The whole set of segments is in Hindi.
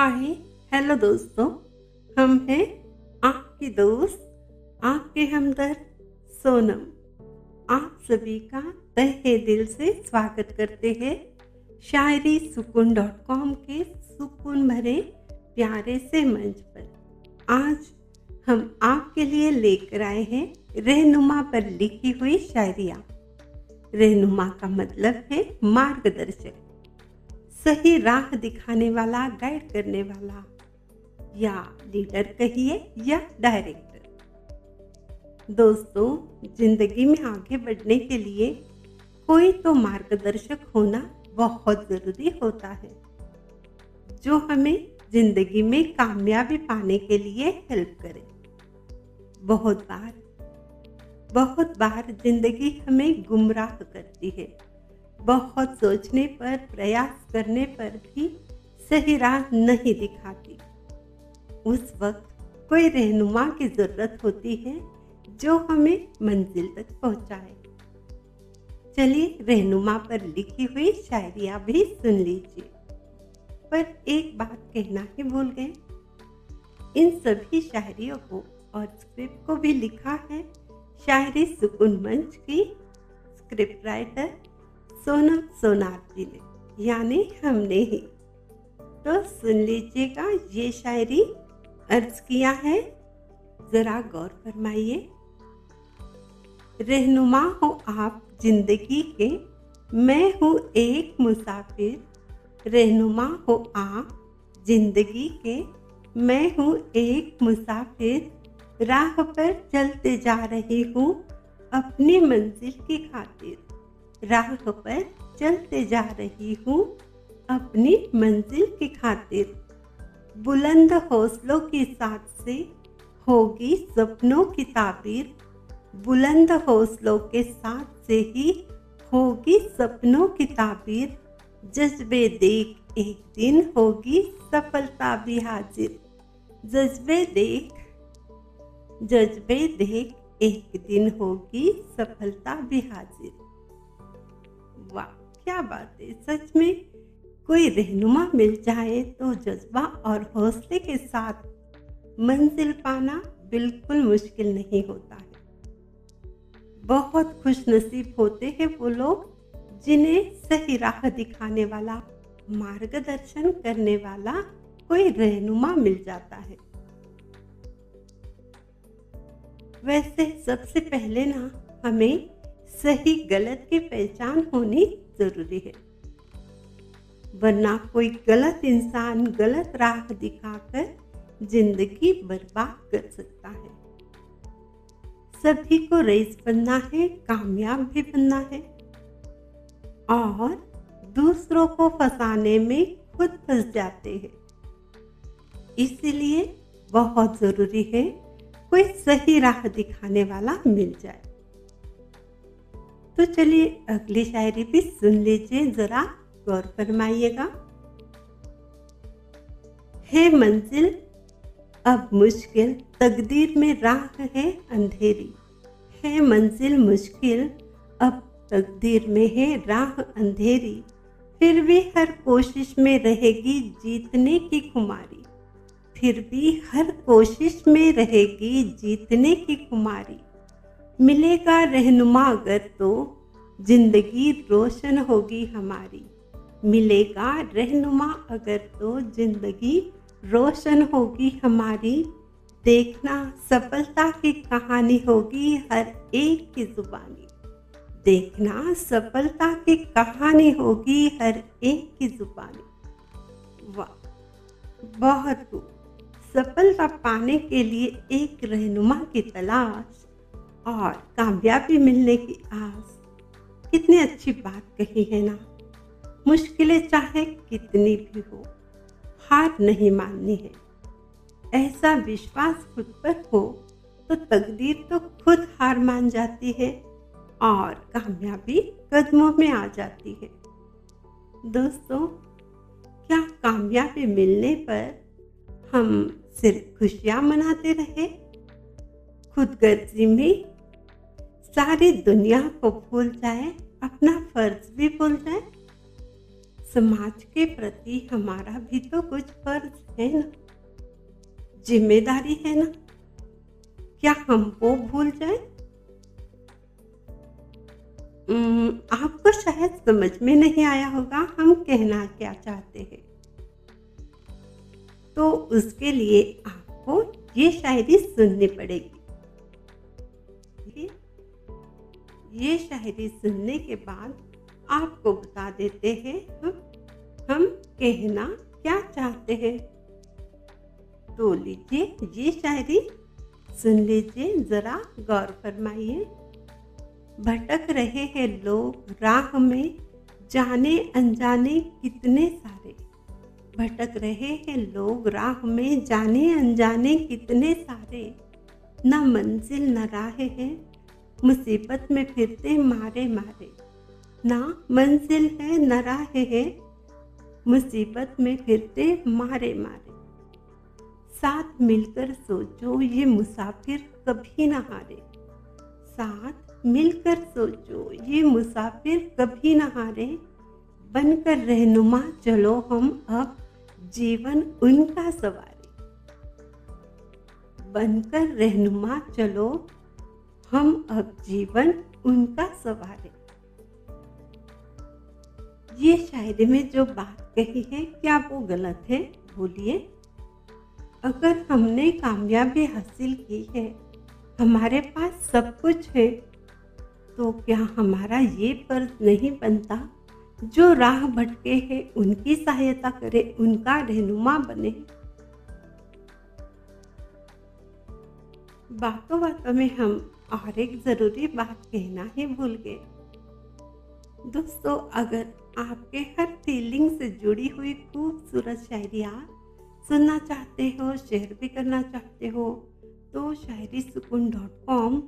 हाय, हेलो दोस्तों, हम हैं आपकी दोस्त, आपके हमदर्द, सोनम। आप सभी का तहे दिल से स्वागत करते हैं। शायरी सुकून डॉट कॉम के सुकून भरे प्यारे से मंच पर। आज हम आपके लिए लेकर आए हैं रहनुमा पर लिखी हुई शायरिया। रहनुमा का मतलब है मार्गदर्शक। सही राह दिखाने वाला गाइड करने वाला, या लीडर कहिए या डायरेक्टर दोस्तों, ज़िंदगी में आगे बढ़ने के लिए कोई तो मार्गदर्शक होना बहुत ज़रूरी होता है, जो हमें ज़िंदगी में कामयाबी पाने के लिए हेल्प करे। बहुत बार बहुत बार ज़िंदगी हमें गुमराह करती है। बहुत सोचने पर, प्रयास करने पर भी सही राह नहीं दिखाती। उस वक्त कोई रहनुमा की ज़रूरत होती है जो हमें मंजिल तक पहुँचाए। चलिए रहनुमा पर लिखी हुई शायरिया भी सुन लीजिए। पर एक बात कहना ही भूल गए। इन सभी शायरियों को और स्क्रिप्ट को भी लिखा है शायरी सुकून मंच की स्क्रिप्ट राइटर सोनम सोनार जी ने, यानी हमने ही। तो सुन लीजिएगा ये शायरी अर्ज़ किया है। ज़रा गौर फरमाइए। रहनुमा हो आप ज़िंदगी के, मैं हूँ एक मुसाफिर। रहनुमा हो आप ज़िंदगी के, मैं हूँ एक मुसाफिर। राह पर चलते जा रही हूँ अपनी मंजिल की खातिर। राह पर चलते जा रही हूँ, अपनी मंजिल की खातिर। बुलंद हौसलों के साथ से होगी सपनों की ताबीर। बुलंद हौसलों के साथ से ही होगी सपनों की ताबीर। जज्बे देख एक दिन होगी सफलता भी हाजिर। जज्बे देख जज्बे देख एक दिन होगी सफलता भी हाजिर। वाह क्या बात है, सच में? कोई रहनुमा मिल जाए तो जज्बा और हौसले के साथ मंजिल पाना बिल्कुल मुश्किल नहीं होता है। बहुत खुश नसीब होते हैं वो लोग जिन्हें सही राह दिखाने वाला, मार्गदर्शन करने वाला कोई रहनुमा मिल जाता है। वैसे सबसे पहले ना हमें सही गलत की पहचान होनी ज़रूरी है। वरना कोई गलत इंसान गलत राह दिखाकर ज़िंदगी बर्बाद कर सकता है। सभी को रईस बनना है, कामयाब भी बनना है। और दूसरों को फंसाने में खुद फंस जाते हैं। इसलिए बहुत ज़रूरी है कोई सही राह दिखाने वाला मिल जाए। तो चलिए अगली शायरी भी सुन लीजिए, जरा गौर फरमाइएगा। है मंजिल, अब मुश्किल तकदीर में राह है अंधेरी। है मंजिल, मुश्किल अब तकदीर में है राह अंधेरी। फिर भी हर कोशिश में रहेगी जीतने की खुमारी। फिर भी हर कोशिश में रहेगी जीतने की खुमारी। मिलेगा रहनुमा अगर तो ज़िंदगी रोशन होगी हमारी। मिलेगा रहनुमा अगर तो ज़िंदगी रोशन होगी हमारी। देखना सफलता की कहानी होगी हर एक की जुबानी। देखना सफलता की कहानी होगी हर एक की जुबानी। वाह, बहुत सफलता पाने के लिए एक रहनुमा की तलाश। और कामयाबी मिलने की आस। कितनी अच्छी बात कही है ना। मुश्किलें चाहे कितनी भी हो, हार नहीं माननी है। ऐसा विश्वास खुद पर हो तो तकदीर तो खुद हार मान जाती है और कामयाबी कदमों में आ जाती है। दोस्तों, क्या कामयाबी मिलने पर हम सिर्फ़ खुशियाँ मनाते रहे? खुद गर्जी में सारी दुनिया को भूल जाए, अपना फ़र्ज़ भी भूल जाए। समाज के प्रति हमारा भी तो कुछ फ़र्ज़ है ना। ज़िम्मेदारी है ना। क्या हम वो भूल जाए? आपको शायद समझ में नहीं आया होगा हम कहना क्या चाहते हैं। तो उसके लिए आपको ये शायरी सुननी पड़ेगी। ये शायरी सुनने के बाद आपको बता देते हैं, हम हम कहना क्या चाहते हैं? तो लीजिए, ये शायरी सुन लीजिए, जरा गौर फरमाइए। भटक रहे हैं लोग राह में, जाने अनजाने कितने सारे। भटक रहे हैं लोग राह में, जाने अनजाने कितने सारे। न मंजिल, न राह है। मुसीबत में फिरते मारे मारे। ना मंजिल है, न राह है, मुसीबत में फिरते मारे मारे। साथ मिलकर सोचो, ये मुसाफिर कभी ना हारे। साथ मिलकर सोचो, ये मुसाफिर कभी ना हारे। बनकर रहनुमा, चलो हम अब जीवन उनका सवारी। बनकर रहनुमा, चलो हम अब जीवन उनका सवारे ये शायरी में जो बात कही है, क्या वो गलत है? बोलिए। अगर हमने कामयाबी हासिल की है, हमारे पास सब कुछ है तो क्या हमारा ये फ़र्ज़ नहीं बनता? जो राह भटके हैं, उनकी सहायता करे, उनका रहनुमा बने। बातों बातों में हम और एक ज़रूरी बात कहना ही भूल गए। दोस्तों, अगर आपके हर फीलिंग से जुड़ी हुई खूबसूरत शायरिया सुनना चाहते हो शेयर भी करना चाहते हो तो शायरी सुकून डॉट कॉम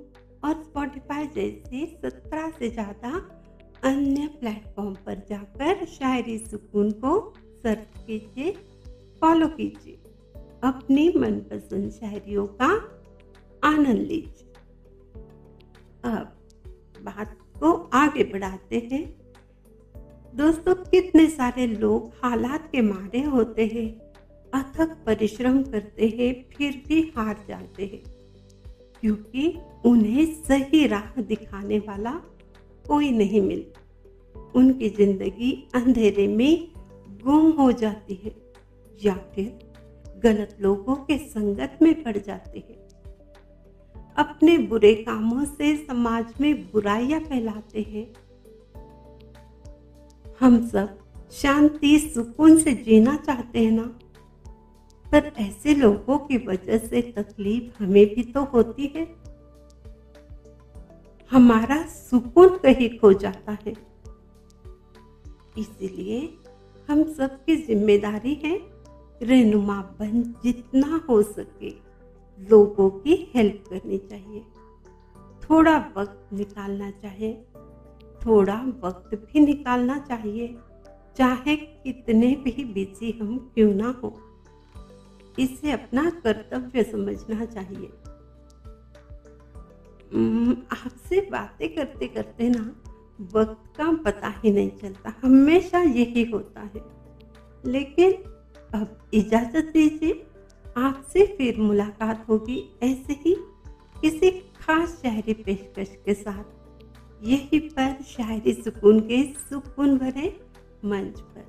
और स्पॉटिफाई जैसे सत्रह से ज़्यादा अन्य प्लेटफॉर्म पर जाकर शायरी सुकून को सर्च कीजिए फॉलो कीजिए। अपनी मनपसंद शायरियों का आनंद लीजिए। अब बात को आगे बढ़ाते हैं। दोस्तों, कितने सारे लोग हालात के मारे होते हैं, अथक परिश्रम करते हैं, फिर भी हार जाते हैं। क्योंकि उन्हें सही राह दिखाने वाला कोई नहीं मिलता। उनकी ज़िंदगी अंधेरे में गुम हो जाती है या फिर गलत लोगों के संगत में पड़ जाते हैं। अपने बुरे कामों से समाज में बुराइयाँ फैलाते हैं। हम सब शांति, सुकून से जीना चाहते हैं ना? पर ऐसे लोगों की वजह से तकलीफ़ हमें भी तो होती है। हमारा सुकून कहीं खो जाता है। इसलिए हम सबकी ज़िम्मेदारी है रहनुमा बन जितना हो सके। लोगों की हेल्प करनी चाहिए। थोड़ा वक्त निकालना चाहिए। थोड़ा वक्त भी निकालना चाहिए। चाहे कितने भी बिज़ी हम क्यों ना हो। इसे अपना कर्तव्य समझना चाहिए। आपसे बातें करते करते ना, वक्त का पता ही नहीं चलता। हमेशा यही होता है। लेकिन अब इजाज़त दीजिए। आपसे फिर मुलाकात होगी ऐसे ही किसी खास शहरी पेशकश के साथ। यही पर शायरी सुकून के सुकून भरे मंच पर।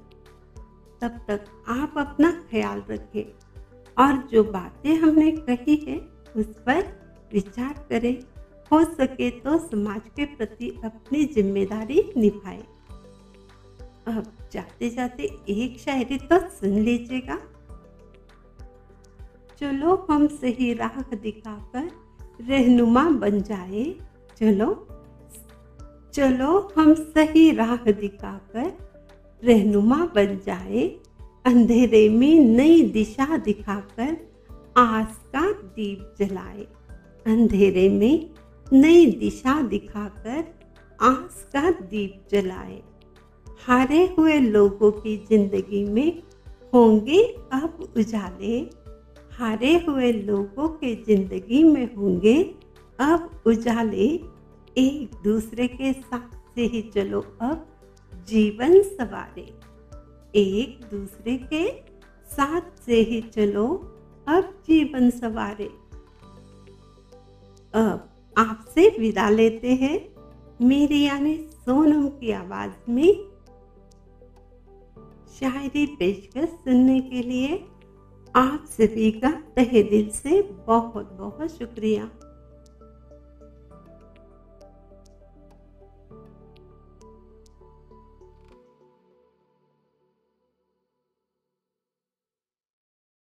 तब तक आप अपना ख्याल रखें और जो बातें हमने कही है, उस पर विचार करें। हो सके तो समाज के प्रति अपनी ज़िम्मेदारी निभाए। अब जाते जाते एक शायरी तो सुन लीजिएगा। चलो हम सही राह दिखाकर रहनुमा बन जाए। चलो चलो हम सही राह दिखाकर रहनुमा बन जाए। अंधेरे में नई दिशा दिखाकर आस का दीप जलाए। अंधेरे में नई दिशा दिखाकर आस का दीप जलाए। हारे हुए लोगों की ज़िंदगी में होंगे अब उजाले। हारे हुए लोगों के ज़िंदगी में होंगे। अब उजाले, एक दूसरे के साथ से ही चलो अब जीवन सवारे। एक दूसरे के साथ से ही चलो अब जीवन सवारे। अब आपसे विदा लेते हैं। मेरी यानी सोनम की आवाज़ में शायरी पेशकश सुनने के लिए आप सभी का तहे दिल से बहुत बहुत शुक्रिया।